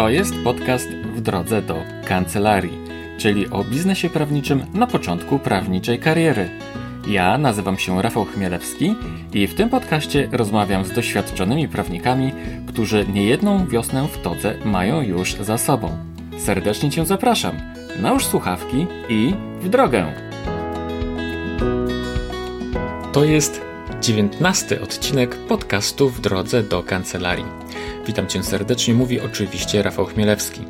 To jest podcast w drodze do kancelarii, czyli o biznesie prawniczym na początku prawniczej kariery. Ja nazywam się Rafał Chmielewski i w tym podcaście rozmawiam z doświadczonymi prawnikami, którzy niejedną wiosnę w todze mają już za sobą. Serdecznie Cię zapraszam. Nałóż słuchawki i w drogę. To jest dziewiętnasty odcinek podcastu w drodze do kancelarii. Witam Cię serdecznie, mówi oczywiście Rafał Chmielewski.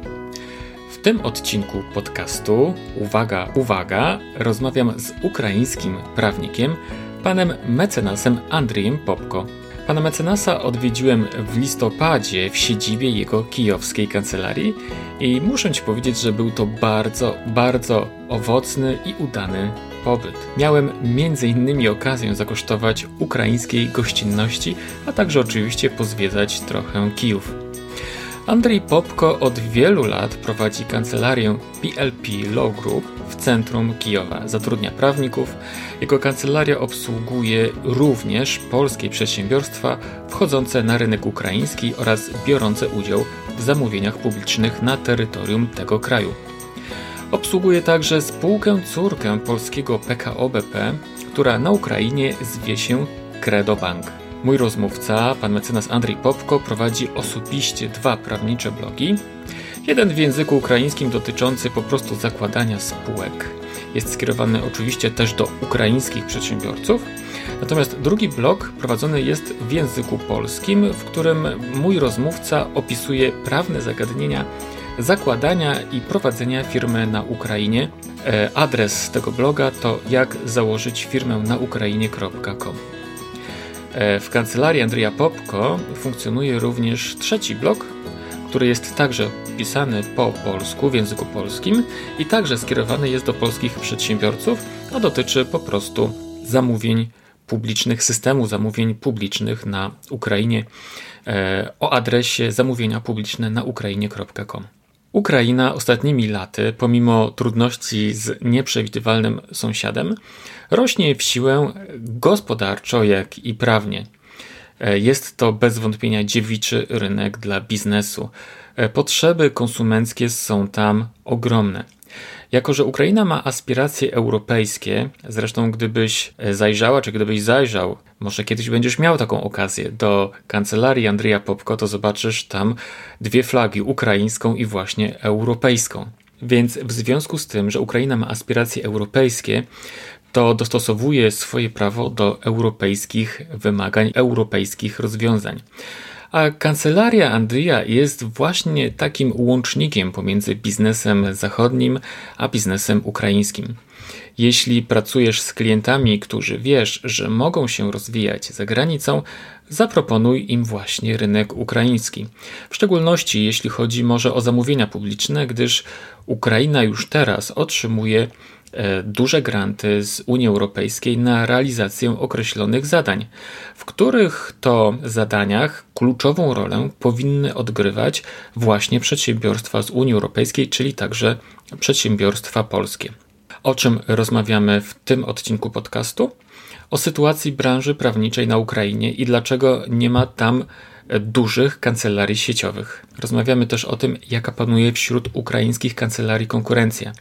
W tym odcinku podcastu, uwaga, uwaga, rozmawiam z ukraińskim prawnikiem, panem mecenasem Andrzejem Popko. Pana mecenasa odwiedziłem w listopadzie w siedzibie jego kijowskiej kancelarii i muszę Ci powiedzieć, że był to bardzo, bardzo owocny i udany pobyt. Miałem m.in. okazję zakosztować ukraińskiej gościnności, a także oczywiście pozwiedzać trochę Kijów. Andrzej Popko od wielu lat prowadzi kancelarię PLP Law Group w centrum Kijowa. Zatrudnia prawników. Jego kancelaria obsługuje również polskie przedsiębiorstwa wchodzące na rynek ukraiński oraz biorące udział w zamówieniach publicznych na terytorium tego kraju. Obsługuje także spółkę córkę polskiego PKO BP, która na Ukrainie zwie się Credo Bank. Mój rozmówca, pan mecenas Andrzej Popko, prowadzi osobiście dwa prawnicze blogi. Jeden w języku ukraińskim dotyczący po prostu zakładania spółek. Jest skierowany oczywiście też do ukraińskich przedsiębiorców. Natomiast drugi blog prowadzony jest w języku polskim, w którym mój rozmówca opisuje prawne zagadnienia zakładania i prowadzenia firmy na Ukrainie. E, adres tego bloga to jak założyć firmę na Ukrainie.com. E, w kancelarii Andrzeja Popko funkcjonuje również trzeci blog, który jest także pisany po polsku, w języku polskim i także skierowany jest do polskich przedsiębiorców, a dotyczy po prostu zamówień publicznych, systemu zamówień publicznych na Ukrainie e, o adresie zamówienia publiczne na ukrainie.com. Ukraina ostatnimi laty, pomimo trudności z nieprzewidywalnym sąsiadem, rośnie w siłę gospodarczo, jak i prawnie. E, jest to bez wątpienia dziewiczy rynek dla biznesu. E, potrzeby konsumenckie są tam ogromne. Jako, że Ukraina ma aspiracje europejskie, zresztą gdybyś e, zajrzała, czy gdybyś zajrzał, może kiedyś będziesz miał taką okazję, do kancelarii Andrzeja Popko, to zobaczysz tam dwie flagi, ukraińską i właśnie europejską. Więc w związku z tym, że Ukraina ma aspiracje europejskie, to dostosowuje swoje prawo do europejskich wymagań, europejskich rozwiązań. A kancelaria Andrija jest właśnie takim łącznikiem pomiędzy biznesem zachodnim a biznesem ukraińskim. Jeśli pracujesz z klientami, którzy wiesz, że mogą się rozwijać za granicą, zaproponuj im właśnie rynek ukraiński. W szczególności jeśli chodzi może o zamówienia publiczne, gdyż Ukraina już teraz otrzymuje duże granty z Unii Europejskiej na realizację określonych zadań, w których to zadaniach kluczową rolę powinny odgrywać właśnie przedsiębiorstwa z Unii Europejskiej, czyli także przedsiębiorstwa polskie. O czym rozmawiamy w tym odcinku podcastu? O sytuacji branży prawniczej na Ukrainie i dlaczego nie ma tam dużych kancelarii sieciowych. Rozmawiamy też o tym, jaka panuje wśród ukraińskich kancelarii konkurencja,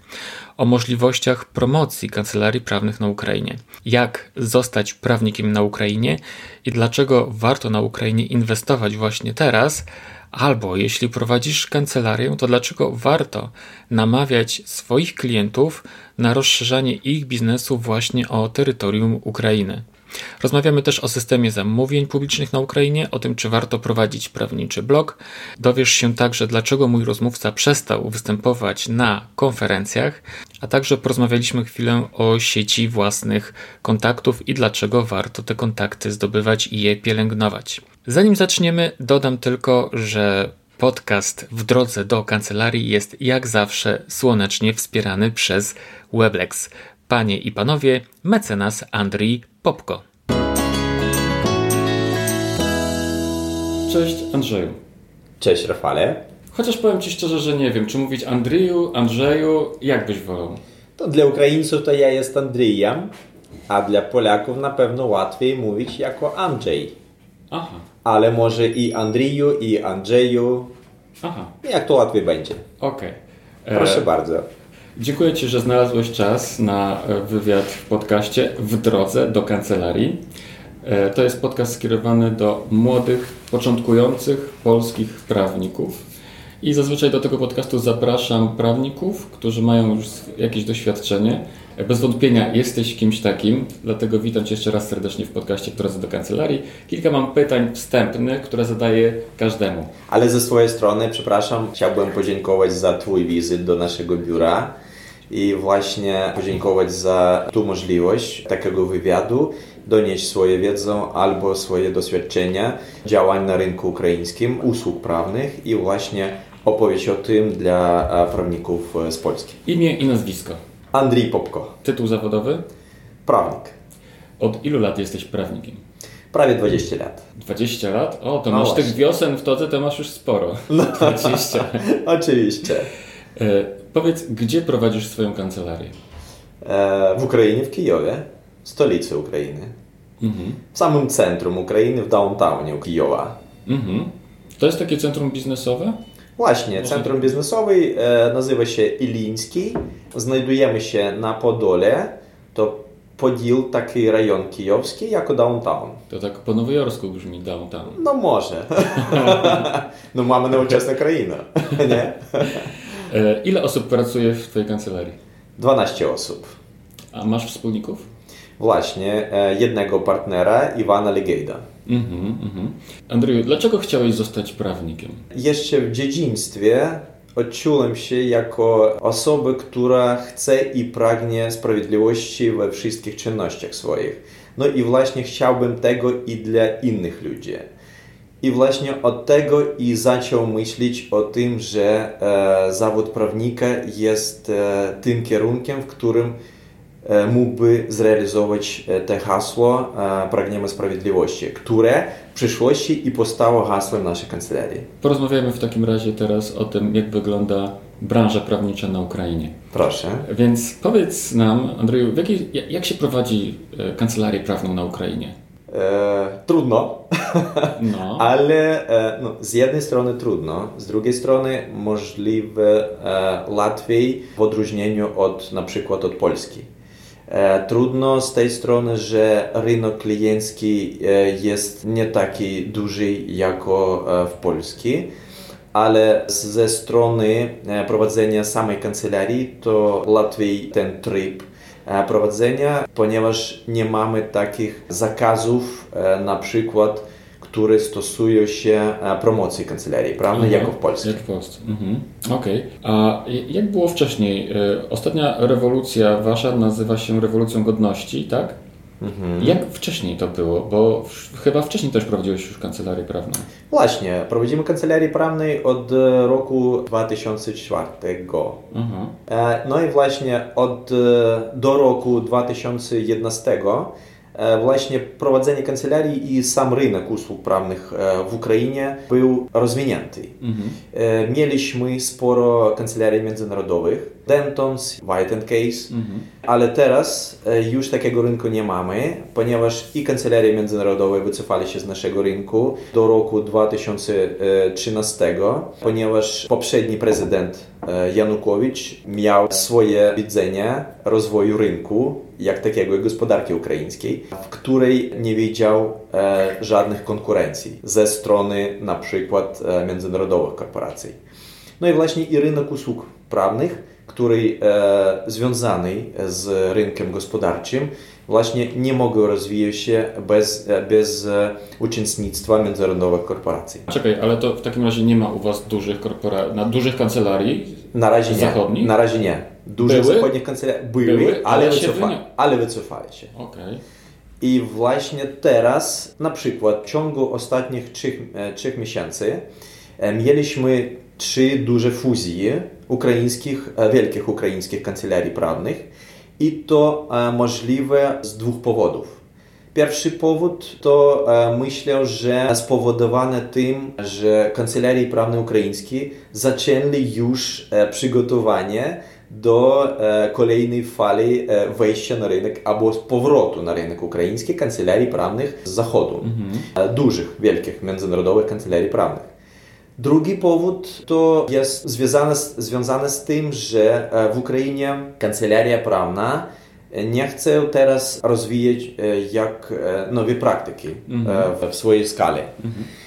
o możliwościach promocji kancelarii prawnych na Ukrainie, jak zostać prawnikiem na Ukrainie i dlaczego warto na Ukrainie inwestować właśnie teraz, albo jeśli prowadzisz kancelarię, to dlaczego warto namawiać swoich klientów na rozszerzanie ich biznesu właśnie o terytorium Ukrainy. Rozmawiamy też o systemie zamówień publicznych na Ukrainie, o tym, czy warto prowadzić prawniczy blog. Dowiesz się także, dlaczego mój rozmówca przestał występować na konferencjach, a także porozmawialiśmy chwilę o sieci własnych kontaktów i dlaczego warto te kontakty zdobywać i je pielęgnować. Zanim zaczniemy, dodam tylko, że podcast w drodze do kancelarii jest jak zawsze słonecznie wspierany przez Weblex. Panie i panowie, mecenas Andrii Popko. Cześć Andrzeju. Cześć Rafale. Chociaż powiem Ci szczerze, że nie wiem, czy mówić Andrzeju, Andrzeju, jak byś wolał? To dla Ukraińców to ja jest Andrzejem, a dla Polaków na pewno łatwiej mówić jako Andrzej. Aha. Ale może i Andrzeju, i Andrzeju, Aha, Jak to łatwiej będzie. okej. E, Proszę bardzo. Dziękuję Ci, że znalazłeś czas na e, wywiad w podcaście W drodze do kancelarii. E, To jest podcast skierowany do młodych, początkujących polskich prawników. I zazwyczaj do tego podcastu zapraszam prawników, którzy mają już jakieś doświadczenie. E, Bez wątpienia jesteś kimś takim, dlatego witam Cię jeszcze raz serdecznie w podcaście drodze do kancelarii. Kilka mam pytań wstępnych, które zadaję każdemu. Ale ze swojej strony, przepraszam, chciałbym podziękować za Twój wizyt do naszego biura i właśnie podziękować za tą możliwość takiego wywiadu, donieść swoją wiedzę albo swoje doświadczenia działań na rynku ukraińskim, usług prawnych i właśnie opowiedzieć o tym dla e, prawników z Polski. Imię i nazwisko. Andrzej Popko, Tytuł zawodowy? prawnik. Od ilu lat jesteś prawnikiem? Prawie 20 lat. 20 lat? O, to No masz właśnie. tych wiosen w todze, to masz już sporo. 20. Oczywiście. E, powiedz, gdzie prowadzisz swoją kancelarię? E, w Ukrainie, w Kijowie, stolicy Ukrainy. Mhm. W samym centrum Ukrainy, w downtownie Kijowa. Mhm. To jest takie centrum biznesowe? Właśnie, centrum biznesowe e, nazywa się Iliński. Znajdujemy się na Podole. To Podil, taki rejon kijowski, jako downtown. To tak po nowojorsku brzmi downtown. No może. no mamy nowoczesną krainę, nie? E, ile osób pracuje w Twojej kancelarii? 12 osób. A masz wspólników? Właśnie, e, jednego partnera, Iwana Legejda. Mhm, mhm. Andrzeju, dlaczego chciałeś zostać prawnikiem? Jeszcze w dzieciństwie odczułem się jako osoba, która chce i pragnie sprawiedliwości we wszystkich czynnościach swoich. No i właśnie chciałbym tego i dla innych ludzi. I właśnie od tego i zaczął myśleć o tym, że e, zawód prawnika jest e, tym kierunkiem, w którym e, mógłby zrealizować e, te hasło e, Pragniemy Sprawiedliwości, które w przyszłości i postało hasłem naszej kancelarii. Porozmawiajmy w takim razie teraz o tym, jak wygląda branża prawnicza na Ukrainie. Proszę. Więc powiedz nam, Andrzeju, jak się prowadzi e, kancelarię prawną na Ukrainie? E, trudno, No. ale e, no, z jednej strony trudno, z drugiej strony możliwe e, łatwiej w odróżnieniu od na przykład od Polski. E, Trudno z tej strony, że rynek kliencki e, jest nie taki duży jak e, w Polsce, ale ze strony prowadzenia samej kancelarii to łatwiej ten tryb prowadzenia, ponieważ nie mamy takich zakazów, e, na przykład, które stosują się e, promocji kancelarii, prawda, Mhm. jako w Polsce. Jak w Polsce. Mhm. Okej. A j- jak było wcześniej? E, Ostatnia rewolucja wasza nazywa się rewolucją godności, tak? Mhm. Jak wcześniej to było? Bo chyba wcześniej też prowadziłeś już kancelarię prawną. Właśnie, prowadzimy kancelarię prawnej od e, roku 2004. Aha. E, No i właśnie od, e, do roku 2011 e, właśnie prowadzenie kancelarii i sam rynek usług prawnych e, w Ukrainie był rozwinięty. Mhm. E, Mieliśmy sporo kancelarii międzynarodowych, Dentons, White Case, Mhm. ale teraz e, już takiego rynku nie mamy, ponieważ i kancelarie międzynarodowe wycofali się z naszego rynku do roku 2013, ponieważ poprzedni prezydent e, Janukowicz miał swoje widzenie rozwoju rynku, jak takiego gospodarki ukraińskiej, w której nie widział e, żadnych konkurencji ze strony na przykład e, międzynarodowych korporacji. No i właśnie i rynek usług prawnych, który e, związany z rynkiem gospodarczym, właśnie nie mogą rozwijać się bez, e, bez e, uczestnictwa międzynarodowych korporacji. Czekaj, ale to w takim razie nie ma u was dużych korpora... na dużych kancelarii? Na razie nie. Zachodnich? Na razie nie. Dużych Były? zachodnich kancelarii były, Były, ale ale, wyni- ale wycofali się. Okej. I właśnie teraz, na przykład w ciągu ostatnich trzech, e, trzech miesięcy mieliśmy trzy duże fuzje ukraińskich, wielkich ukraińskich kancelarii prawnych i to e, możliwe z dwóch powodów. Pierwszy powód to e, myślę, że spowodowane tym, że kancelarii prawne ukraińskie zaczęli już e, przygotowanie do kolejnej fali wejścia na rynek albo powrotu na rynek ukraiński kancelarii prawnych z zachodu, e, dużych, wielkich, międzynarodowych kancelarii prawnych. Drugi powód to jest związany z, związany z tym, że w Ukrainie kancelaria prawna nie chce teraz rozwijać jak nowe praktyki w swojej skali.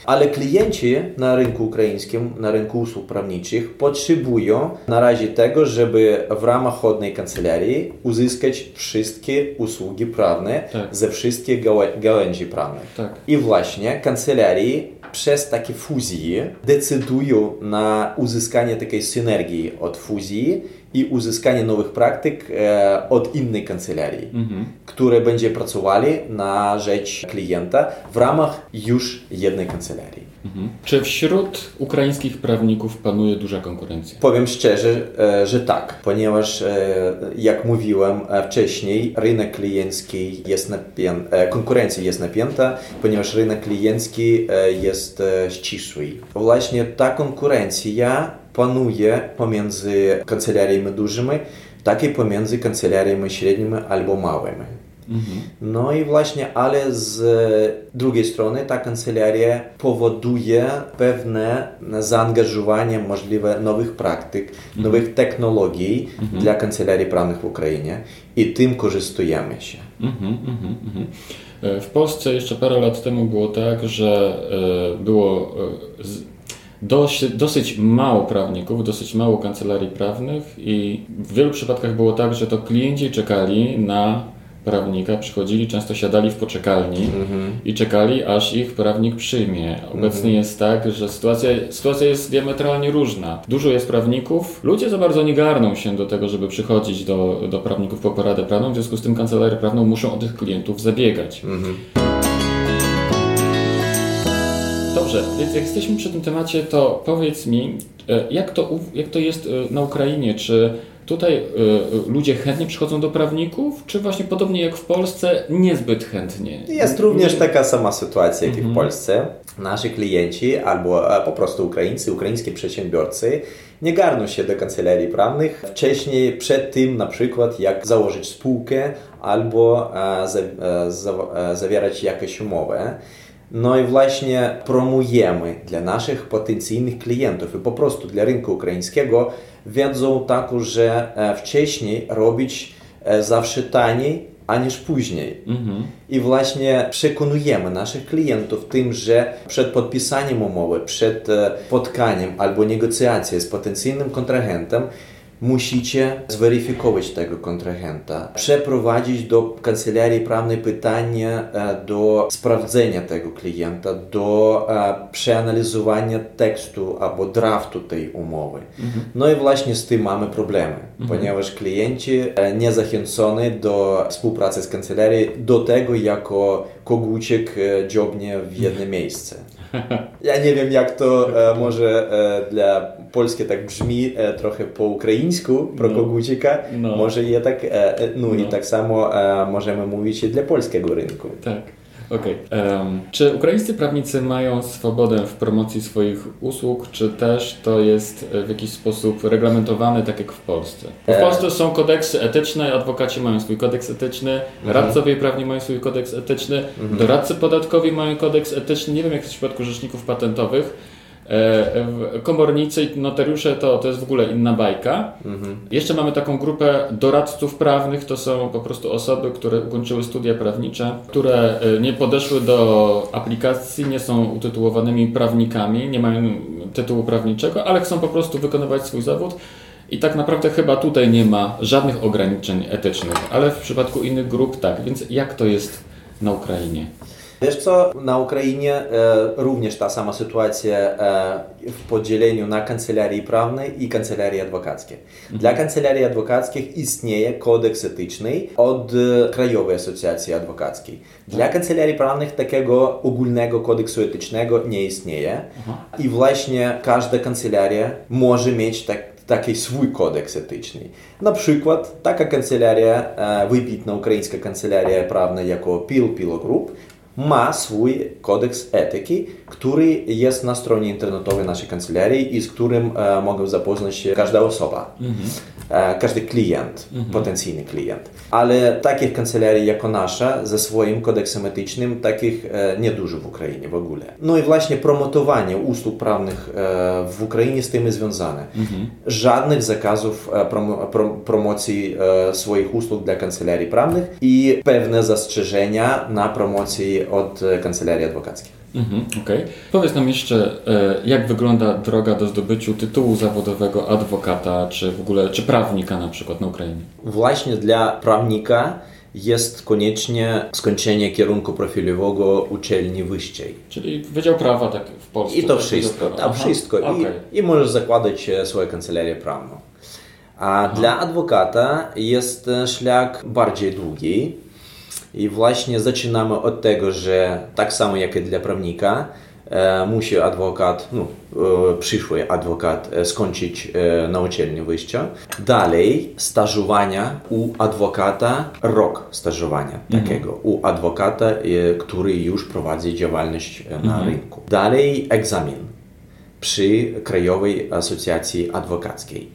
Ale klienci na rynku ukraińskim, na rynku usług prawniczych potrzebują na razie tego, żeby w ramach jednej kancelarii uzyskać wszystkie usługi prawne Tak. ze wszystkich gałę- gałęzi prawnych. Tak. I właśnie kancelarii przez takie fuzje decydują na uzyskanie takiej synergii od fuzji i uzyskanie nowych praktyk e, od innej kancelarii, które będzie pracowali na rzecz klienta w ramach już jednej kancelarii. Mhm. Czy wśród ukraińskich prawników panuje duża konkurencja? Powiem szczerze, e, że tak, ponieważ e, jak mówiłem e, wcześniej, rynek kliencki jest napięty, konkurencja jest napięta, ponieważ rynek kliencki jest ścisły. Właśnie ta konkurencja panuje pomiędzy kancelariami dużymi, tak i pomiędzy kancelariami średnimi albo małymi. No i właśnie, ale z drugiej strony ta kancelaria powoduje pewne zaangażowanie możliwe nowych praktyk, nowych technologii dla kancelarii prawnych w Ukrainie i tym korzystujemy się. Mhm, mhm, mhm. E, W Polsce jeszcze parę lat temu było tak, że e, było e, dosyć mało prawników, dosyć mało kancelarii prawnych i w wielu przypadkach było tak, że to klienci czekali na prawnika, przychodzili, często siadali w poczekalni i czekali, aż ich prawnik przyjmie. Obecnie jest tak, że sytuacja, sytuacja jest diametralnie różna. Dużo jest prawników, ludzie za bardzo nie garną się do tego, żeby przychodzić do, do prawników po poradę prawną, w związku z tym kancelarię prawną muszą o tych klientów zabiegać. Dobrze, więc jak jesteśmy przy tym temacie, to powiedz mi, e, jak to, jak to jest e, na Ukrainie? Czy tutaj e, e, ludzie chętnie przychodzą do prawników, czy właśnie podobnie jak w Polsce, niezbyt chętnie? Jest również taka sama sytuacja jak i w Polsce. Nasi klienci albo e, po prostu Ukraińcy, ukraińscy przedsiębiorcy nie garną się do kancelarii prawnych wcześniej, przed tym na przykład jak założyć spółkę albo e, za, e, za, e, zawierać jakąś umowę. No i właśnie promujemy dla naszych potencjalnych klientów i po prostu dla rynku ukraińskiego wiedzą taką, że e, wcześniej robić e, zawsze taniej, aniż później. I właśnie przekonujemy naszych klientów tym, że przed podpisaniem umowy, przed e, spotkaniem albo negocjacją z potencjalnym kontrahentem musicie zweryfikować tego kontrahenta, przeprowadzić do kancelarii prawnej pytanie e, do sprawdzenia tego klienta, do e, przeanalizowania tekstu albo draftu tej umowy. No i właśnie z tym mamy problemy, ponieważ klienci e, nie zachęcony do współpracy z kancelarią do tego jako koguciek e, dziobnie w jedno miejsce. Ja nie wiem, jak to e, może e, dla Polski tak brzmi trochę po ukraińsku, pro No. kogucika. No. Może je tak, e, no, i No. tak samo możemy mówić i dla polskiego rynku. Tak. Okej. Em, czy ukraińscy prawnicy mają swobodę w promocji swoich usług, czy też to jest e, w jakiś sposób reglamentowane tak jak w Polsce? Bo w E. Polsce są kodeksy etyczne, adwokaci mają swój kodeks etyczny, radcowie prawni mają swój kodeks etyczny, doradcy podatkowi mają kodeks etyczny, nie wiem jak jest w przypadku rzeczników patentowych. E, Komornicy i notariusze to, to jest w ogóle inna bajka. Jeszcze mamy taką grupę doradców prawnych, to są po prostu osoby, które ukończyły studia prawnicze, które e, nie podeszły do aplikacji, nie są utytułowanymi prawnikami, nie mają tytułu prawniczego, ale chcą po prostu wykonywać swój zawód. I tak naprawdę chyba tutaj nie ma żadnych ograniczeń etycznych, ale w przypadku innych grup tak. Więc jak to jest na Ukrainie? Wiesz co, na Ukrainie e, również ta sama sytuacja e, w podzieleniu na kancelarii prawne i kancelarii adwokackie. Dla kancelarii adwokackich istnieje kodeks etyczny od e, Krajowej Asocjacji Adwokackiej. Dla kancelarii prawnych takiego ogólnego kodeksu etycznego nie istnieje i właśnie każda kancelaria może mieć tak taki swój kodeks etyczny. Na przykład taka kancelaria, e, wybitna ukraińska kancelaria prawna jako PIL, PIL Group, ma swój kodeks etyki, który jest na stronie internetowej naszej kancelarii i z którym e, mogą zapoznać się każda osoba, e, każdy klient, potencjalny klient. Ale takich kancelarii jako nasza ze swoim kodeksem etycznym, takich e, niedużo w Ukrainie w ogóle. No i właśnie promotowanie usług prawnych e, w Ukrainie z tym związane. Żadnych zakazów e, promo, pro, promocji e, swoich usług dla kancelarii prawnych i pewne zastrzeżenia na promocji od e, kancelarii adwokackich. Mhm, Okej. Powiedz nam jeszcze, e, jak wygląda droga do zdobyciu tytułu zawodowego adwokata, czy w ogóle, czy prawnika na przykład na Ukrainie? Właśnie dla prawnika jest koniecznie skończenie kierunku profilowego uczelni wyższej. Czyli Wydział Prawa tak w Polsce. I to tak? wszystko, Prawa. wszystko. Aha, okej. I, I możesz zakładać swoją kancelarię prawną. A dla adwokata jest e, szlak bardziej długi. I właśnie zaczynamy od tego, że tak samo jak i dla prawnika, e, musi adwokat, no, e, przyszły adwokat e, skończyć na uczelni wyjścia. Dalej stażowania u adwokata, rok stażowania takiego u adwokata, który już prowadzi działalność na rynku. Dalej egzamin przy Krajowej Asocjacji Adwokackiej.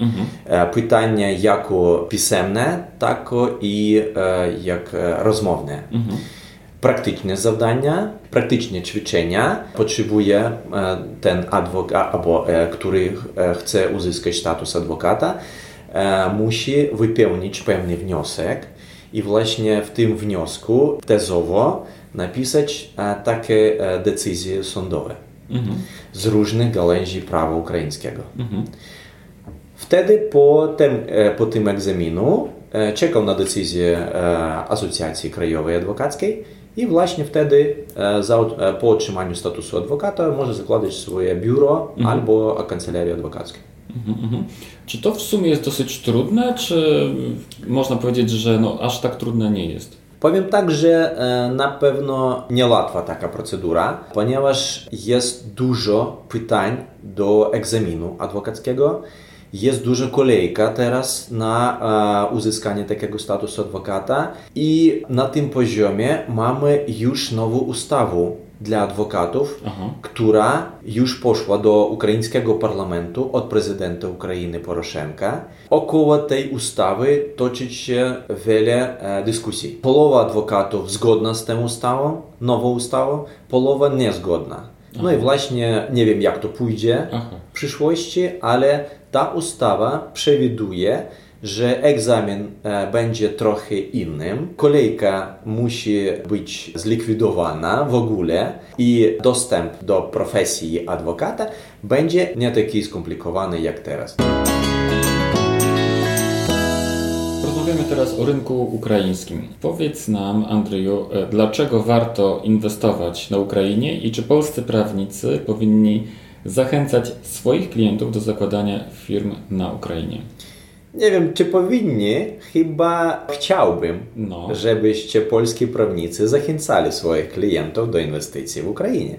E, Pytania jako pisemne, tak i e, jak rozmowne. Praktyczne zawdania, praktyczne ćwiczenia potrzebuje e, ten adwokat, albo który chce uzyskać status adwokata, musi wypełnić pewny wniosek i właśnie w tym wniosku tezowo napisać takie decyzje sądowe z różnych gałęzi prawa ukraińskiego. Wtedy po tym, e, po tym egzaminu e, czekał na decyzję e, Asocjacji Krajowej Adwokackiej i właśnie wtedy za, po otrzymaniu statusu adwokata może zakładać swoje biuro albo kancelarię adwokacką. Mhm, mhm. Czy to w sumie jest dosyć trudne, czy można powiedzieć, że no, aż tak trudne nie jest? Powiem tak, że e, na pewno niełatwa taka procedura, ponieważ jest dużo pytań do egzaminu adwokackiego. Jest duża kolejka teraz na e, uzyskanie takiego statusu adwokata i na tym poziomie mamy już nową ustawę dla adwokatów, Aha. która już poszła do ukraińskiego parlamentu od prezydenta Ukrainy Poroszenka. Około tej ustawy toczy się wiele e, dyskusji. Połowa adwokatów zgodna z tą ustawą, nową ustawą, połowa niezgodna. No i właśnie nie wiem jak to pójdzie Aha. w przyszłości, ale ta ustawa przewiduje, że egzamin e, będzie trochę innym, kolejka musi być zlikwidowana w ogóle i dostęp do profesji adwokata będzie nie taki skomplikowany jak teraz. Porozmawiamy teraz o rynku ukraińskim. Powiedz nam, Andrzeju, e, dlaczego warto inwestować na Ukrainie i czy polscy prawnicy powinni zachęcać swoich klientów do zakładania firm na Ukrainie? Nie wiem, czy powinni, chyba chciałbym, No. żebyście polskie prawnicy zachęcali swoich klientów do inwestycji w Ukrainie.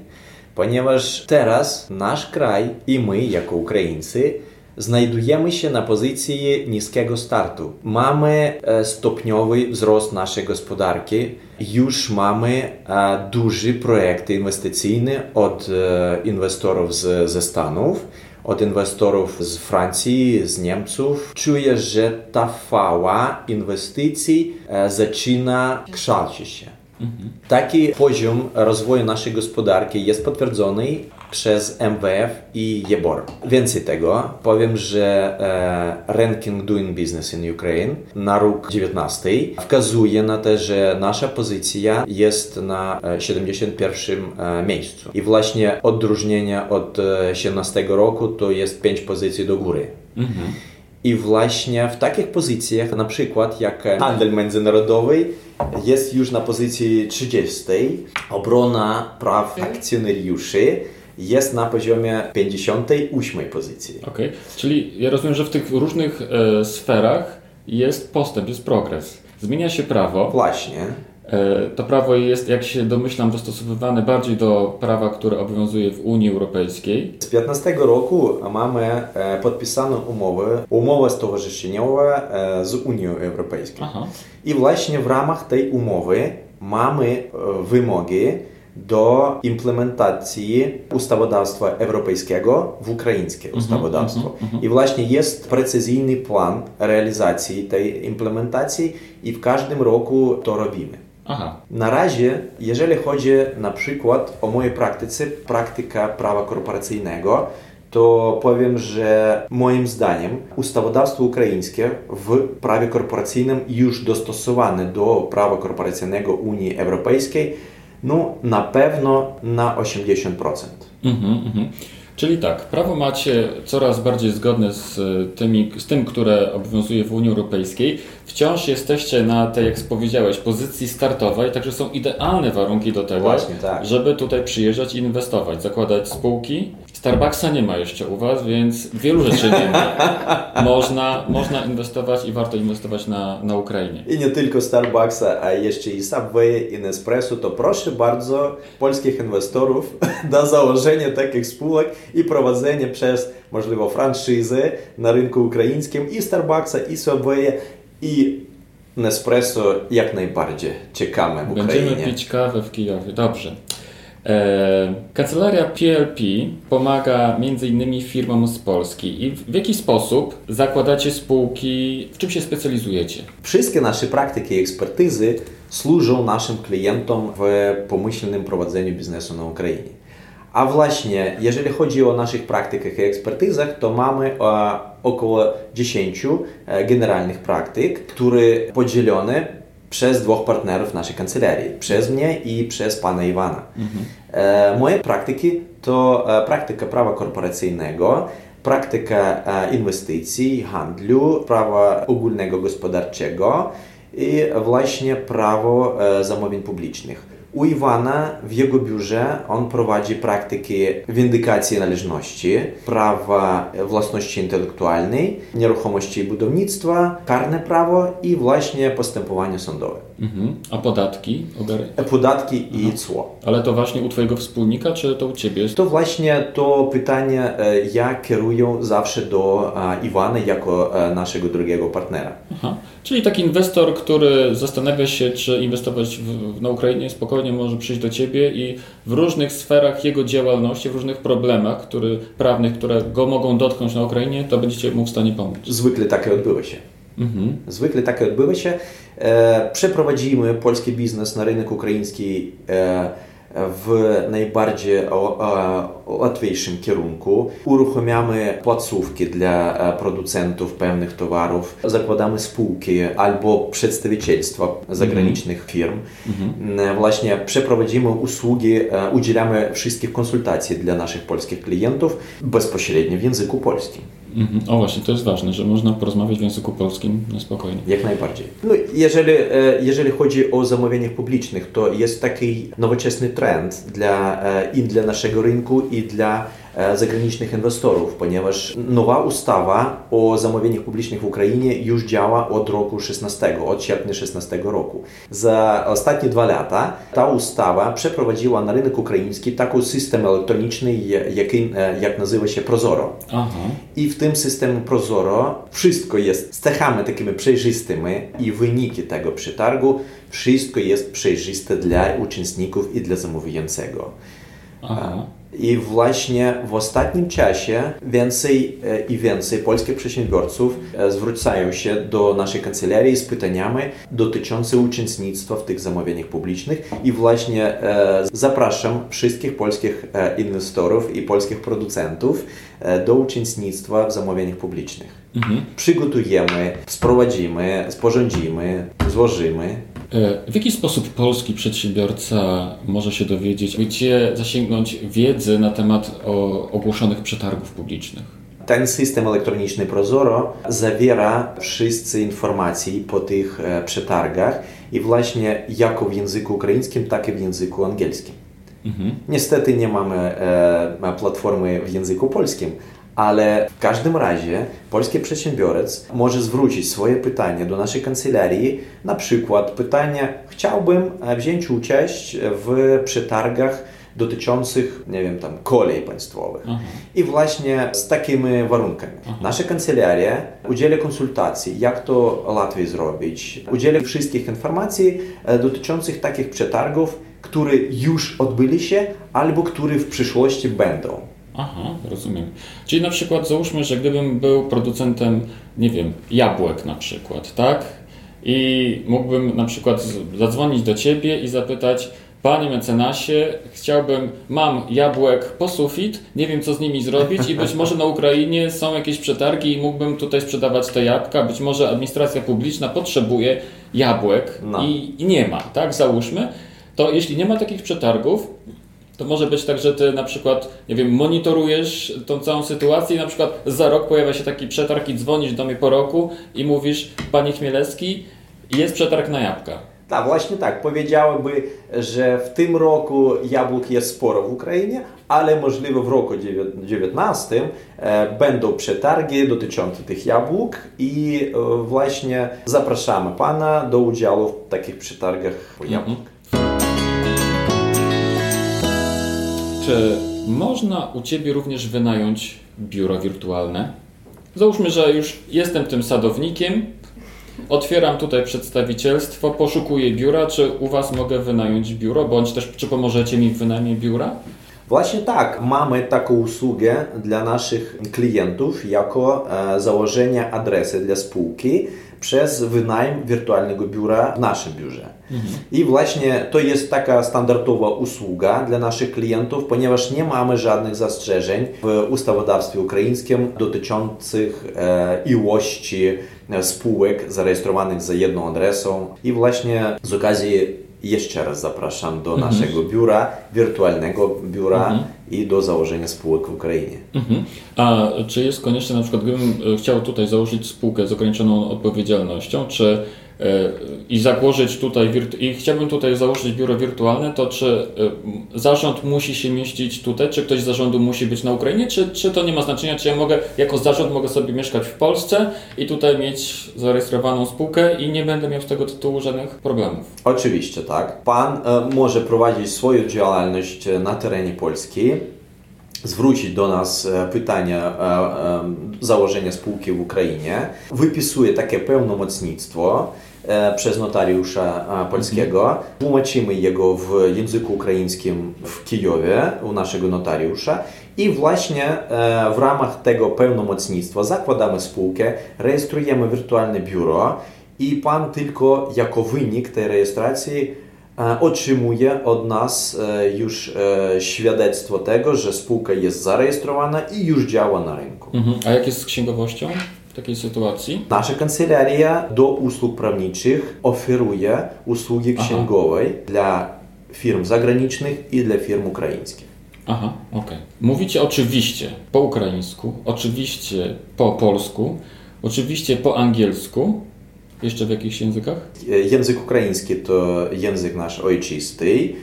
Ponieważ teraz nasz kraj i my, jako Ukraińcy, znajdujemy się na pozycji niskiego startu. Mamy e, stopniowy wzrost naszej gospodarki, już mamy e, duże projekty inwestycyjne od e, inwestorów z, ze Stanów od inwestorów z Francji, z Niemców. Czuję, że ta fala inwestycji e, zaczyna kształcić się. Taki poziom rozwoju naszej gospodarki jest potwierdzony przez MWF i JEBOR. Więcej tego, powiem, że e, ranking Doing Business in Ukraine na rok 19 wskazuje na to, że nasza pozycja jest na e, 71 e, miejscu. I właśnie odróżnienie od e, 17 roku to jest 5 pozycji do góry. I właśnie w takich pozycjach, na przykład jak handel międzynarodowy, jest już na pozycji 30. Obrona praw akcjonariuszy jest na poziomie 58 pozycji. Okej, czyli ja rozumiem, że w tych różnych e, sferach jest postęp, jest progres. Zmienia się prawo. Właśnie. E, to prawo jest, jak się domyślam, dostosowywane bardziej do prawa, które obowiązuje w Unii Europejskiej. Z 15 roku mamy e, podpisaną umowę, umowę stowarzyszeniową e, z Unią Europejską. Aha. I właśnie w ramach tej umowy mamy wymogi do implementacji ustawodawstwa europejskiego w ukraińskie ustawodawstwo. I właśnie jest precyzyjny plan realizacji tej implementacji i w każdym roku to robimy. Aha. Na razie, jeżeli chodzi na przykład o mojej praktyce, praktyka prawa korporacyjnego, to powiem, że moim zdaniem ustawodawstwo ukraińskie w prawie korporacyjnym już dostosowane do prawa korporacyjnego Unii Europejskiej, no na pewno na 80%. Mhm, mhm. Czyli tak, prawo macie coraz bardziej zgodne z, tymi, z tym, które obowiązuje w Unii Europejskiej. Wciąż jesteście na tej, jak powiedziałeś, pozycji startowej, także są idealne warunki do tego, Właśnie, tak. żeby tutaj przyjeżdżać i inwestować, zakładać spółki. Starbucksa nie ma jeszcze u Was, więc wielu rzeczy nie ma. Można, można inwestować i warto inwestować na, na Ukrainie. I nie tylko Starbucksa, a jeszcze i Subway, i Nespresso, to proszę bardzo polskich inwestorów do założenia takich spółek i prowadzenie przez możliwe franczyzy na rynku ukraińskim i Starbucksa, i Subway, i Nespresso jak najbardziej czekamy w Ukrainie. Będziemy pić kawę w Kijowie. Dobrze. E, kancelaria PLP pomaga m.in. firmom z Polski. I w jaki sposób zakładacie spółki, w czym się specjalizujecie? Wszystkie nasze praktyki i ekspertyzy służą naszym klientom w pomyślnym prowadzeniu biznesu na Ukrainie. A właśnie, jeżeli chodzi o naszych praktykach i ekspertyzach, to mamy e, około 10 e, generalnych praktyk, które podzielone przez dwóch partnerów naszej kancelarii, przez mnie i przez pana Iwana. Mhm. E, moje praktyki to praktyka prawa korporacyjnego, praktyka inwestycji, handlu, prawa ogólnego gospodarczego i właśnie prawo zamówień publicznych. U Iwana w jego biurze on prowadzi praktyki windykacji należności, prawa własności intelektualnej, nieruchomości i budownictwa, karne prawo i właśnie postępowanie sądowe. Mhm. A podatki? Podatki i cło. Ale to właśnie u Twojego wspólnika, czy to u Ciebie? To właśnie to pytanie e, ja kieruję zawsze do e, Iwana jako e, naszego drugiego partnera. Aha. Czyli taki inwestor, który zastanawia się, czy inwestować w, na Ukrainie, spokojnie może przyjść do Ciebie i w różnych sferach jego działalności, w różnych problemach który, prawnych, które go mogą dotknąć na Ukrainie, to będziecie mu w stanie pomóc. Zwykle takie odbywa się. Mhm. Zwykle takie odbywa się. E, przeprowadzimy polski biznes na rynek ukraiński e, w najbardziej łatwiejszym kierunku. Uruchamiamy placówki dla e, producentów pewnych towarów, zakładamy spółki albo przedstawicielstwa zagranicznych firm. Mhm. Właśnie przeprowadzimy usługi, udzielamy wszystkich konsultacji dla naszych polskich klientów bezpośrednio w języku polskim. Mhm. O właśnie, to jest ważne, że można porozmawiać w języku polskim na spokojnie. Jak najbardziej. No, jeżeli, e, jeżeli chodzi o zamówienia publicznych, to jest taki nowoczesny trend dla, e, i dla naszego rynku, i dla E, zagranicznych inwestorów, ponieważ nowa ustawa o zamówieniach publicznych w Ukrainie już działa od roku 16, od sierpnia 16 roku. Za ostatnie dwa lata ta ustawa przeprowadziła na rynek ukraiński taki system elektroniczny, jaki, e, jak nazywa się Prozoro. Aha. I w tym systemie Prozoro wszystko jest z cechami takimi przejrzystymi i wyniki tego przetargu, wszystko jest przejrzyste dla uczestników i dla zamawiającego. Aha. I właśnie w ostatnim czasie więcej e, i więcej polskich przedsiębiorców e, zwracają się do naszej kancelarii z pytaniami dotyczącymi uczestnictwa w tych zamówieniach publicznych i właśnie e, zapraszam wszystkich polskich inwestorów i polskich producentów do uczestnictwa w zamówieniach publicznych. Mhm. Przygotujemy, sprowadzimy, sporządzimy, złożymy w jaki sposób polski przedsiębiorca może się dowiedzieć, gdzie zasięgnąć wiedzy na temat ogłoszonych przetargów publicznych? Ten system elektroniczny Prozoro zawiera wszystkie informacje po tych e, przetargach i właśnie jako w języku ukraińskim, tak i w języku angielskim. Mhm. Niestety nie mamy e, platformy w języku polskim, ale w każdym razie polski przedsiębiorec może zwrócić swoje pytanie do naszej kancelarii, na przykład pytanie, chciałbym e, wziąć udział w przetargach dotyczących, nie wiem, tam kolei państwowych. Aha. I właśnie z takimi warunkami. Aha. Nasza kancelaria udziela konsultacji, jak to łatwiej zrobić, udziela wszystkich informacji e, dotyczących takich przetargów, które już odbyli się, albo które w przyszłości będą. Aha, rozumiem. Czyli na przykład załóżmy, że gdybym był producentem, nie wiem, jabłek na przykład, tak? I mógłbym na przykład zadzwonić do Ciebie i zapytać, Panie mecenasie, chciałbym, mam jabłek po sufit, nie wiem co z nimi zrobić i być może na Ukrainie są jakieś przetargi i mógłbym tutaj sprzedawać te jabłka, być może administracja publiczna potrzebuje jabłek no. i, i nie ma, tak, załóżmy. To jeśli nie ma takich przetargów, to może być tak, że ty na przykład, nie wiem, monitorujesz tą całą sytuację i na przykład za rok pojawia się taki przetarg i dzwonisz do mnie po roku i mówisz, panie Chmielewski, jest przetarg na jabłka. Tak, właśnie tak. Powiedziałyby, że w tym roku jabłek jest sporo w Ukrainie, ale możliwe w roku 2019 e, będą przetargi dotyczące tych jabłek i e, właśnie zapraszamy Pana do udziału w takich przetargach jabłek. Mhm. Czy można u Ciebie również wynająć biuro wirtualne? Załóżmy, że już jestem tym sadownikiem, otwieram tutaj przedstawicielstwo, poszukuję biura, czy u Was mogę wynająć biuro, bądź też czy pomożecie mi w wynajmie biura? Właśnie tak, mamy taką usługę dla naszych klientów jako e, założenie adresy dla spółki przez wynajem wirtualnego biura w naszym biurze. Mhm. I właśnie to jest taka standardowa usługa dla naszych klientów, ponieważ nie mamy żadnych zastrzeżeń w ustawodawstwie ukraińskim dotyczących e, ilości e, spółek zarejestrowanych za jedną adresą. I właśnie z okazji jeszcze raz zapraszam do mhm. naszego biura, wirtualnego biura mhm. i do założenia spółek w Ukrainie. Mhm. A czy jest konieczne, na przykład, gdybym e, chciał tutaj założyć spółkę z ograniczoną odpowiedzialnością, czy i założyć tutaj, i chciałbym tutaj założyć biuro wirtualne, to czy e, zarząd musi się mieścić tutaj, czy ktoś z zarządu musi być na Ukrainie, czy, czy to nie ma znaczenia, czy ja mogę, jako zarząd mogę sobie mieszkać w Polsce i tutaj mieć zarejestrowaną spółkę i nie będę miał z tego tytułu żadnych problemów? Oczywiście, tak. Pan e, może prowadzić swoją działalność e, na terenie Polski, zwrócić do nas pytania założenia spółki w Ukrainie, wypisuje takie pełnomocnictwo, E, przez notariusza polskiego. Tłumaczymy jego w języku ukraińskim w Kijowie u naszego notariusza i właśnie e, w ramach tego pełnomocnictwa zakładamy spółkę, rejestrujemy wirtualne biuro i pan tylko jako wynik tej rejestracji e, otrzymuje od nas już świadectwo tego, że spółka jest zarejestrowana i już działa na rynku. Mhm. A jak jest z księgowością? Takiej sytuacji? Nasza kancelaria do usług prawniczych oferuje usługi księgowej Aha. dla firm zagranicznych i dla firm ukraińskich. Aha, okej. Okay. Mówicie oczywiście po ukraińsku, oczywiście po polsku, oczywiście po angielsku, jeszcze w jakichś językach? Język ukraiński to język nasz ojczysty.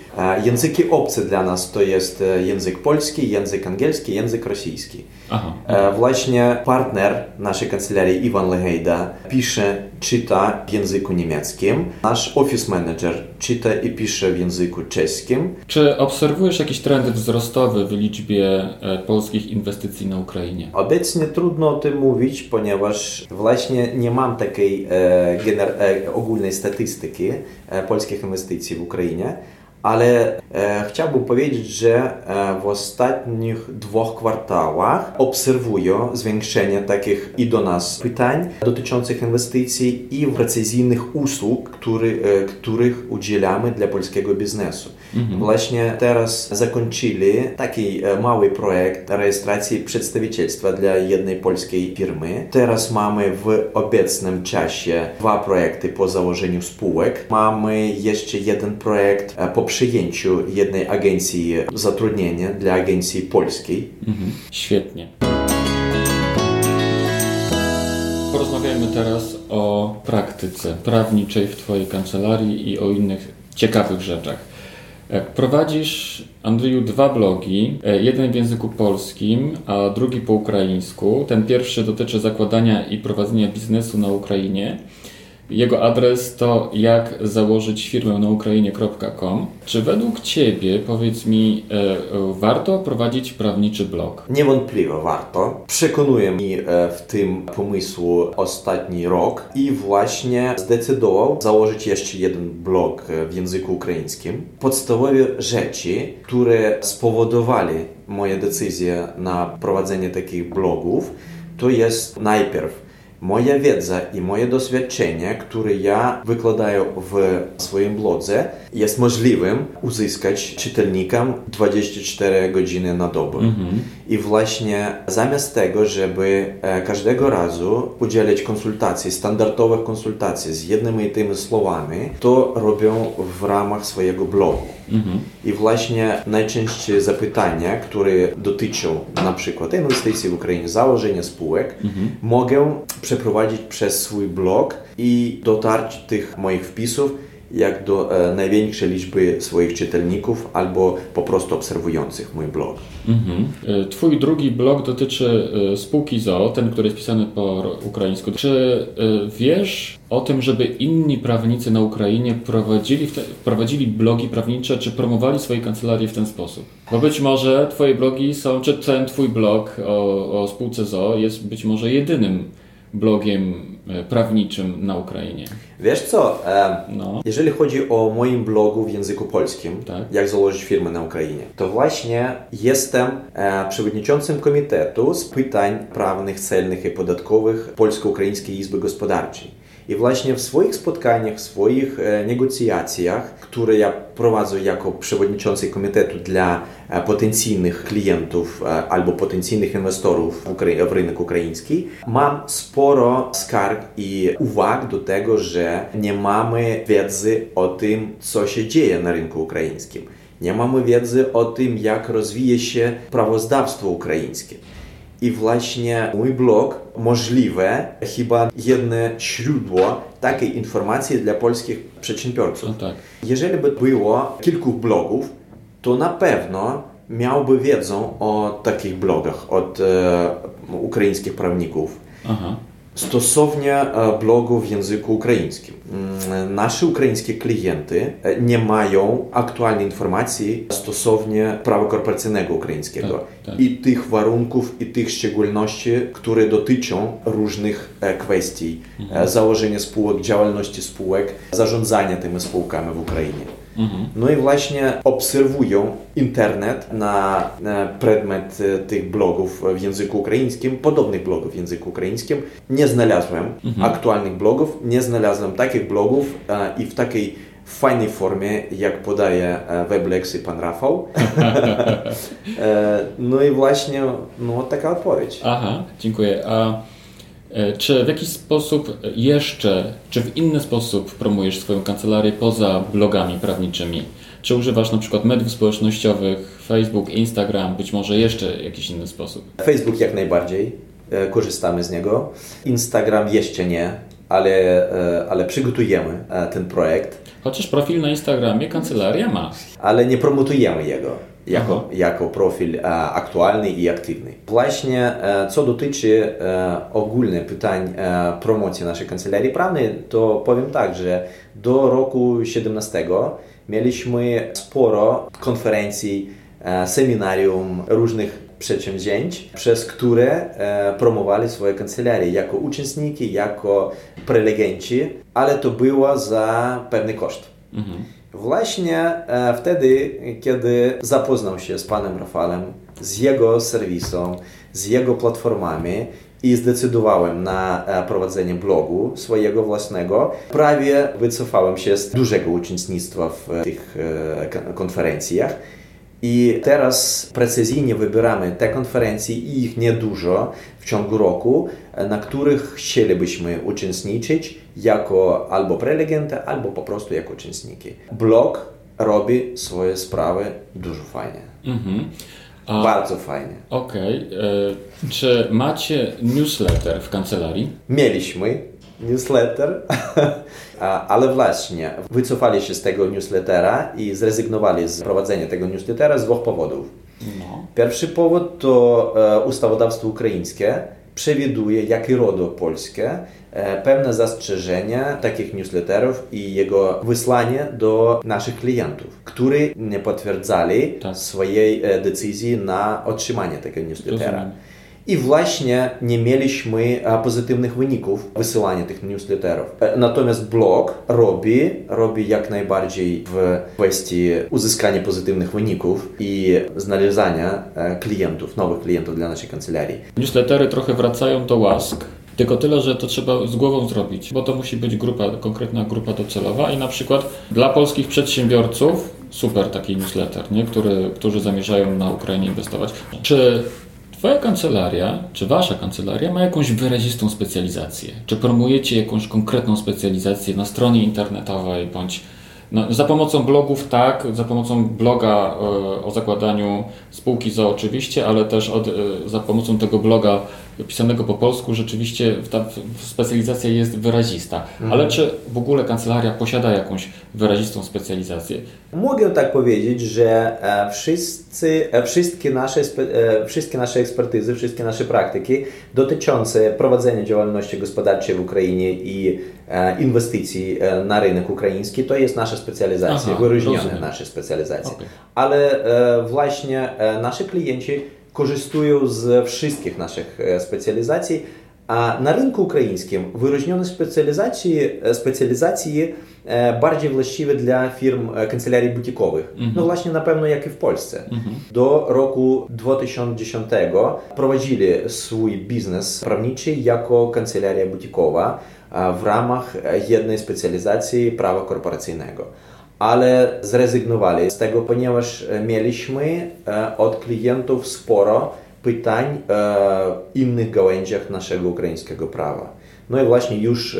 Języki obce dla nas to jest język polski, język angielski, język rosyjski. Aha. Właśnie partner naszej kancelarii Iwan Legejda pisze, czyta w języku niemieckim. Nasz office manager czyta i pisze w języku czeskim. Czy obserwujesz jakieś trendy wzrostowe w liczbie polskich inwestycji na Ukrainie? Obecnie trudno o tym mówić, ponieważ właśnie nie mam takiej e, gener- ogólnej statystyki polskich inwestycji w Ukrainie, ale e, chciałbym powiedzieć, że e, w ostatnich dwóch kwartałach obserwuję zwiększenie takich i do nas pytań dotyczących inwestycji i precyzyjnych usług, który, e, których udzielamy dla polskiego biznesu. Mhm. Właśnie teraz zakończyli taki e, mały projekt rejestracji przedstawicielstwa dla jednej polskiej firmy. Teraz mamy w obecnym czasie dwa projekty po założeniu spółek. Mamy jeszcze jeden projekt e, po przyjęciu jednej agencji zatrudnienia dla agencji polskiej. Mhm. Świetnie. Porozmawiajmy teraz o praktyce prawniczej w Twojej kancelarii i o innych ciekawych rzeczach. Prowadzisz, Andrzeju, dwa blogi. E, jeden w języku polskim, a drugi po ukraińsku. Ten pierwszy dotyczy zakładania i prowadzenia biznesu na Ukrainie. Jego adres to jak założyć firmę na Ukrainie.com. Czy według Ciebie, powiedz mi, e, e, warto prowadzić prawniczy blog? Niewątpliwie warto. Przekonuje mnie e, w tym pomysłu ostatni rok i właśnie zdecydował założyć jeszcze jeden blog w języku ukraińskim. Podstawowe rzeczy, które spowodowali moje decyzje na prowadzenie takich blogów, to jest najpierw moja wiedza i moje doświadczenie, które ja wykładaję w swoim blodze, jest możliwym uzyskać czytelnikom 24 godziny na dobę. Mhm. I właśnie zamiast tego, żeby e, każdego razu udzielać konsultacji, standardowych konsultacji z jednymi i tymi słowami, to robią w ramach swojego blogu. Mhm. I właśnie najczęściej zapytania, które dotyczą na przykład inwestycji w Ukrainie, założenia spółek, mhm. mogę przeprowadzić przez swój blog i dotarć tych moich wpisów jak do e, największej liczby swoich czytelników albo po prostu obserwujących mój blog. Mhm. E, twój drugi blog dotyczy e, spółki ZOO, ten, który jest pisany po ukraińsku. Czy wiesz o tym, żeby inni prawnicy na Ukrainie prowadzili, te, prowadzili blogi prawnicze, czy promowali swoje kancelarie w ten sposób? Bo być może twoje blogi są, czy ten twój blog o, o spółce ZOO jest być może jedynym blogiem e, prawniczym na Ukrainie. Wiesz co, e, no. jeżeli chodzi o moim blogu w języku polskim, tak. jak założyć firmę na Ukrainie, to właśnie jestem e, przewodniczącym komitetu z pytań prawnych, celnych i podatkowych Polsko-Ukraińskiej Izby Gospodarczej. I właśnie w swoich spotkaniach, w swoich e, negocjacjach, które ja prowadzę jako przewodniczący komitetu dla e, potencjalnych klientów e, albo potencjalnych inwestorów w, rynek ukraiński, mam sporo skarg i uwag do tego, że nie mamy wiedzy o tym, co się dzieje na rynku ukraińskim. Nie mamy wiedzy o tym, jak rozwija się prawozdawstwo ukraińskie. I właśnie mój blog możliwe chyba jedne źródło takiej informacji dla polskich przedsiębiorców. No tak. Jeżeli by było kilku blogów, to na pewno miałby wiedzę o takich blogach od e, ukraińskich prawników. Aha stosownie e, blogu w języku ukraińskim. Mm, nasi ukraińskie klienty e, nie mają aktualnej informacji stosownie prawa korporacyjnego ukraińskiego tak, tak. i tych warunków i tych szczególności, które dotyczą różnych e, kwestii mhm. założenia spółek, działalności spółek, zarządzania tymi spółkami w Ukrainie. Mhm. No i właśnie obserwują internet na, na przedmiot e, tych blogów w języku ukraińskim, podobnych blogów w języku ukraińskim. Nie znalazłem mhm. aktualnych blogów, nie znalazłem takich blogów e, i w takiej fajnej formie, jak podaje e, Weblex i pan Rafał. no i właśnie no, taka odpowiedź. Aha, dziękuję. A czy w jakiś sposób jeszcze, czy w inny sposób promujesz swoją kancelarię poza blogami prawniczymi? Czy używasz na przykład mediów społecznościowych, Facebook, Instagram, być może jeszcze jakiś inny sposób? Facebook jak najbardziej, e, korzystamy z niego. Instagram jeszcze nie, ale, e, ale przygotujemy ten projekt. Chociaż profil na Instagramie kancelaria ma. Ale nie promotujemy jego jako, jako profil e, aktualny i aktywny. Właśnie e, co dotyczy e, ogólnych pytań promocji naszej kancelarii prawnej, to powiem tak, że do roku 17 mieliśmy sporo konferencji, seminarium, różnych przedsięwzięć, przez które promowali swoje kancelarie jako uczestnicy, jako prelegenci, ale to było za pewny koszt. Mhm. Właśnie e, wtedy, kiedy zapoznał się z panem Rafalem, z jego serwisą, z jego platformami i zdecydowałem na e, prowadzenie blogu swojego własnego, prawie wycofałem się z dużego uczestnictwa w tych e, konferencjach. I teraz precyzyjnie wybieramy te konferencje i ich niedużo w ciągu roku, na których chcielibyśmy uczestniczyć jako albo prelegenty, albo po prostu jako uczestniki. Blog robi swoje sprawy dużo fajnie. Mhm. A, Bardzo fajnie. Okej. Okay. E, czy macie newsletter w kancelarii? Mieliśmy newsletter, ale właśnie wycofali się z tego newslettera i zrezygnowali z prowadzenia tego newslettera z dwóch powodów. No. Pierwszy powód to e, ustawodawstwo ukraińskie przewiduje, jak i RODO polskie, pewne zastrzeżenia takich newsletterów i jego wysłanie do naszych klientów, którzy nie potwierdzali tak. swojej decyzji na otrzymanie tego newslettera. Rozumiem. I właśnie nie mieliśmy pozytywnych wyników wysyłania tych newsletterów. Natomiast blog robi, robi jak najbardziej w kwestii uzyskania pozytywnych wyników i znalezienia klientów, nowych klientów dla naszej kancelarii. Newslettery trochę wracają do łask. Tylko tyle, że to trzeba z głową zrobić, bo to musi być grupa, konkretna grupa docelowa i na przykład dla polskich przedsiębiorców super taki newsletter, nie? Którzy zamierzają na Ukrainie inwestować. Czy Twoja kancelaria, czy Wasza kancelaria ma jakąś wyrazistą specjalizację? Czy promujecie jakąś konkretną specjalizację na stronie internetowej bądź no, za pomocą blogów tak, za pomocą bloga e, o zakładaniu spółki za oczywiście, ale też od, e, za pomocą tego bloga pisanego po polsku rzeczywiście ta specjalizacja jest wyrazista. Mhm. Ale czy w ogóle kancelaria posiada jakąś wyrazistą specjalizację? Mogę tak powiedzieć, że e, wszyscy, wszystkie, nasze, wszystkie nasze ekspertyzy, wszystkie nasze praktyki dotyczące prowadzenia działalności gospodarczej w Ukrainie i inwestycji na rynek ukraiński to jest nasza specjalizacja, Aha, wyróżnione rozumiem. nasze specjalizacje. Okay. Ale e, właśnie e, nasi klienci korzystają z wszystkich naszych e, specjalizacji, a na rynku ukraińskim wyróżnione specjalizacje, specjalizacje bardziej właściwe dla firm kancelarii butikowych. Mm -hmm. No właśnie na pewno jak i w Polsce. Mm -hmm. Do roku 2010 prowadzili swój biznes prawniczy jako kancelaria butikowa w ramach jednej specjalizacji prawa korporacyjnego. Ale zrezygnowali z tego, ponieważ mieliśmy od klientów sporo pytań w innych gałęziach naszego ukraińskiego prawa. No i właśnie już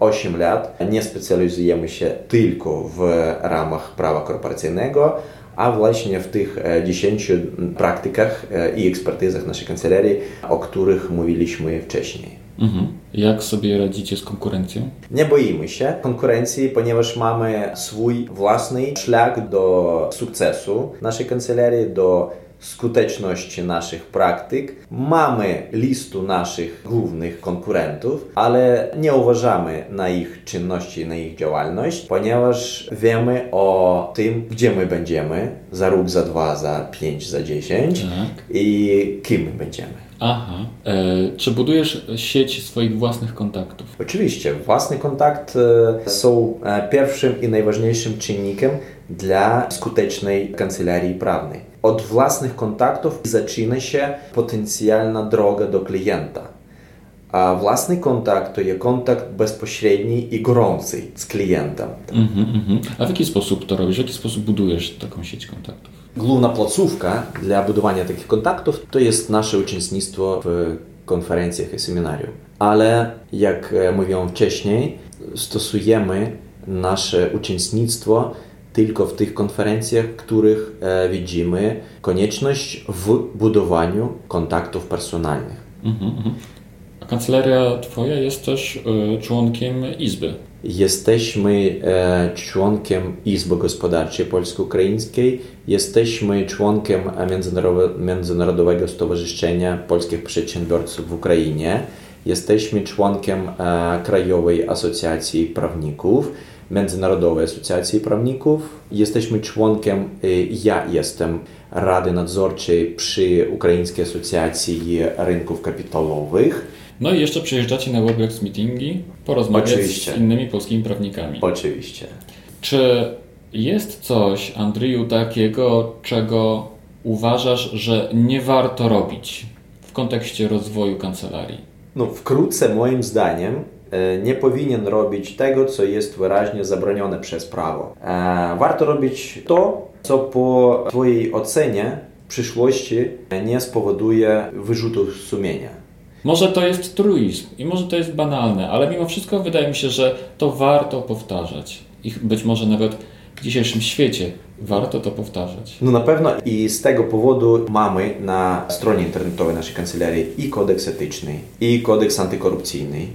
8 lat nie specjalizujemy się tylko w ramach prawa korporacyjnego, a właśnie w tych 10 praktykach i ekspertyzach naszej kancelarii, o których mówiliśmy wcześniej. Mhm. Jak sobie radzicie z konkurencją? Nie boimy się konkurencji, ponieważ mamy swój własny szlak do sukcesu naszej kancelarii, do skuteczności naszych praktyk. Mamy listę naszych głównych konkurentów, ale nie uważamy na ich czynności, na ich działalność, ponieważ wiemy o tym, gdzie my będziemy za rok, za dwa, za pięć, za dziesięć tak. i kim my będziemy. Aha. E, czy budujesz sieć swoich własnych kontaktów? Oczywiście. Własny kontakt e, są e, pierwszym i najważniejszym czynnikiem dla skutecznej kancelarii prawnej. Od własnych kontaktów zaczyna się potencjalna droga do klienta. A własny kontakt to jest kontakt bezpośredni i gorący z klientem. Mm -hmm, A w jaki sposób to robisz? W jaki sposób budujesz taką sieć kontaktów? Główna placówka dla budowania takich kontaktów to jest nasze uczestnictwo w konferencjach i seminarium. Ale jak e, mówiłem wcześniej, stosujemy nasze uczestnictwo tylko w tych konferencjach, których e, widzimy konieczność w budowaniu kontaktów personalnych. Mhm, mhm. A kancelaria Twoja jest też e, członkiem Izby. Jesteśmy e, członkiem Izby Gospodarczej Polsko-Ukraińskiej, jesteśmy członkiem Międzynarodowego Stowarzyszenia Polskich Przedsiębiorców w Ukrainie, jesteśmy członkiem Krajowej Asocjacji Prawników, Międzynarodowej Asocjacji Prawników, jesteśmy członkiem, e, ja jestem Rady Nadzorczej przy Ukraińskiej Asocjacji Rynków Kapitalowych. No i jeszcze przyjeżdżacie na WebEx meetingi, porozmawiać Oczywiście. z innymi polskimi prawnikami. Oczywiście. Czy jest coś, Andrzeju, takiego, czego uważasz, że nie warto robić w kontekście rozwoju kancelarii? No, wkrótce moim zdaniem nie powinien robić tego, co jest wyraźnie zabronione przez prawo. E, warto robić to, co po Twojej ocenie w przyszłości nie spowoduje wyrzutów sumienia. Może to jest truizm i może to jest banalne, ale mimo wszystko wydaje mi się, że to warto powtarzać. I być może nawet w dzisiejszym świecie warto to powtarzać. No na pewno i z tego powodu mamy na stronie internetowej naszej kancelarii i kodeks etyczny, i kodeks antykorupcyjny,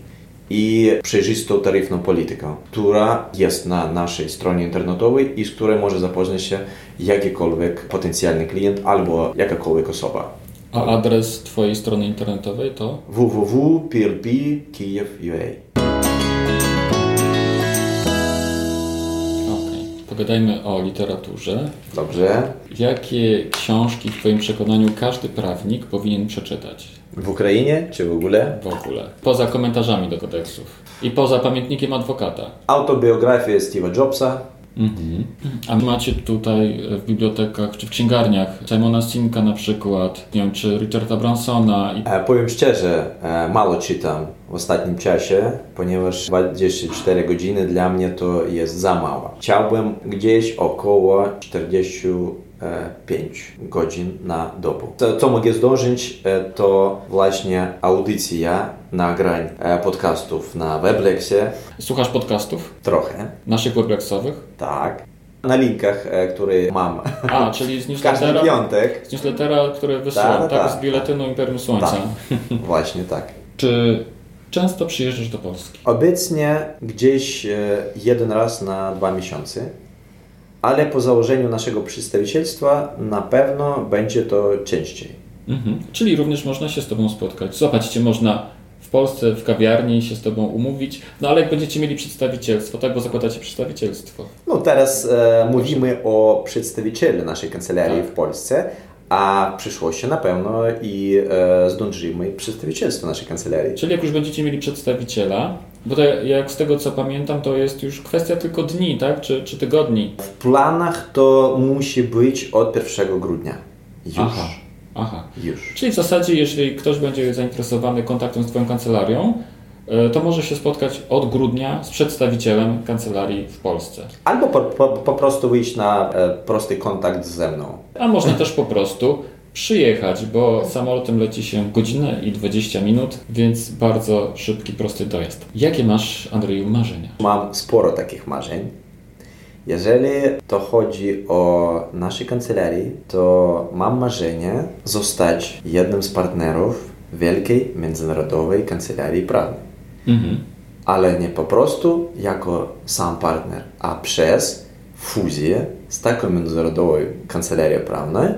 i przejrzystą taryfną politykę, która jest na naszej stronie internetowej i z której może zapoznać się jakikolwiek potencjalny klient albo jakakolwiek osoba. A adres Twojej strony internetowej to? www.plp.kiev.ua Okej. Pogadajmy o literaturze. Dobrze. Jakie książki w Twoim przekonaniu każdy prawnik powinien przeczytać? W Ukrainie czy w ogóle? W ogóle. Poza komentarzami do kodeksów. I poza pamiętnikiem adwokata. Autobiografię Steve'a Jobsa. Mhm. A macie tutaj w bibliotekach czy w księgarniach Simona Sinka na przykład, nie wiem, czy Richarda Bransona. I... E, Powiem szczerze, e, mało czytam w ostatnim czasie, ponieważ 24 godziny dla mnie to jest za mało. Chciałbym gdzieś około 45 godzin na dobę. To, co mogę zdążyć, e, to właśnie audycja nagrań e, podcastów na Weblexie. Słuchasz podcastów Trochę, naszych weblexowych? tak. Na linkach, e, które mam A, czyli z newslettera, piątek. z newslettera który wysyłam, Tak, tak, tak, z biuletynu Imperium Słońca. Tak. Właśnie tak. Czy często przyjeżdżasz do Polski? Obecnie gdzieś e, jeden raz na dwa miesiące, ale po założeniu naszego przedstawicielstwa na pewno będzie to częściej. Mhm. Czyli również można się z Tobą spotkać. Zobaczcie, można w Polsce w kawiarni się z Tobą umówić, no ale jak będziecie mieli przedstawicielstwo, tak, bo zakładacie przedstawicielstwo. No teraz e, mówimy o przedstawicielu naszej kancelarii Tak. w Polsce, a w przyszłości na pewno i e, zdążymy przedstawicielstwo naszej kancelarii. Czyli jak już będziecie mieli przedstawiciela, bo to jak z tego co pamiętam, to jest już kwestia tylko dni, tak, czy, czy tygodni. W planach to musi być od 1 grudnia. Już. Aha, aha. Już. Czyli w zasadzie, jeżeli ktoś będzie zainteresowany kontaktem z Twoją kancelarią, e, to może się spotkać od grudnia z przedstawicielem kancelarii w Polsce. Albo po, po, po prostu wyjść na e, prosty kontakt ze mną. A można też po prostu przyjechać, bo samolotem leci się godzinę i 20 minut, więc bardzo szybki, prosty dojazd. Jakie masz, Andrzeju, marzenia? Mam sporo takich marzeń. Jeżeli to chodzi o naszej kancelarii, to mam marzenie zostać jednym z partnerów wielkiej międzynarodowej kancelarii prawnej. Mhm. Ale nie po prostu jako sam partner, a przez fuzję z taką międzynarodową kancelarią prawną,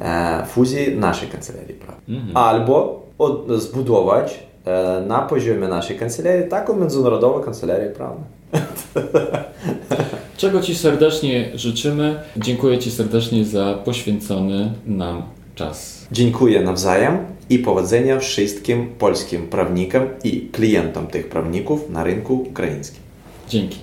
e, fuzję naszej kancelarii prawnej. Mhm. Albo od, zbudować e, na poziomie naszej kancelarii taką międzynarodową kancelarię prawną. Czego Ci serdecznie życzymy. Dziękuję Ci serdecznie za poświęcony nam czas. Dziękuję nawzajem i powodzenia wszystkim polskim prawnikom i klientom tych prawników na rynku ukraińskim. Dzięki.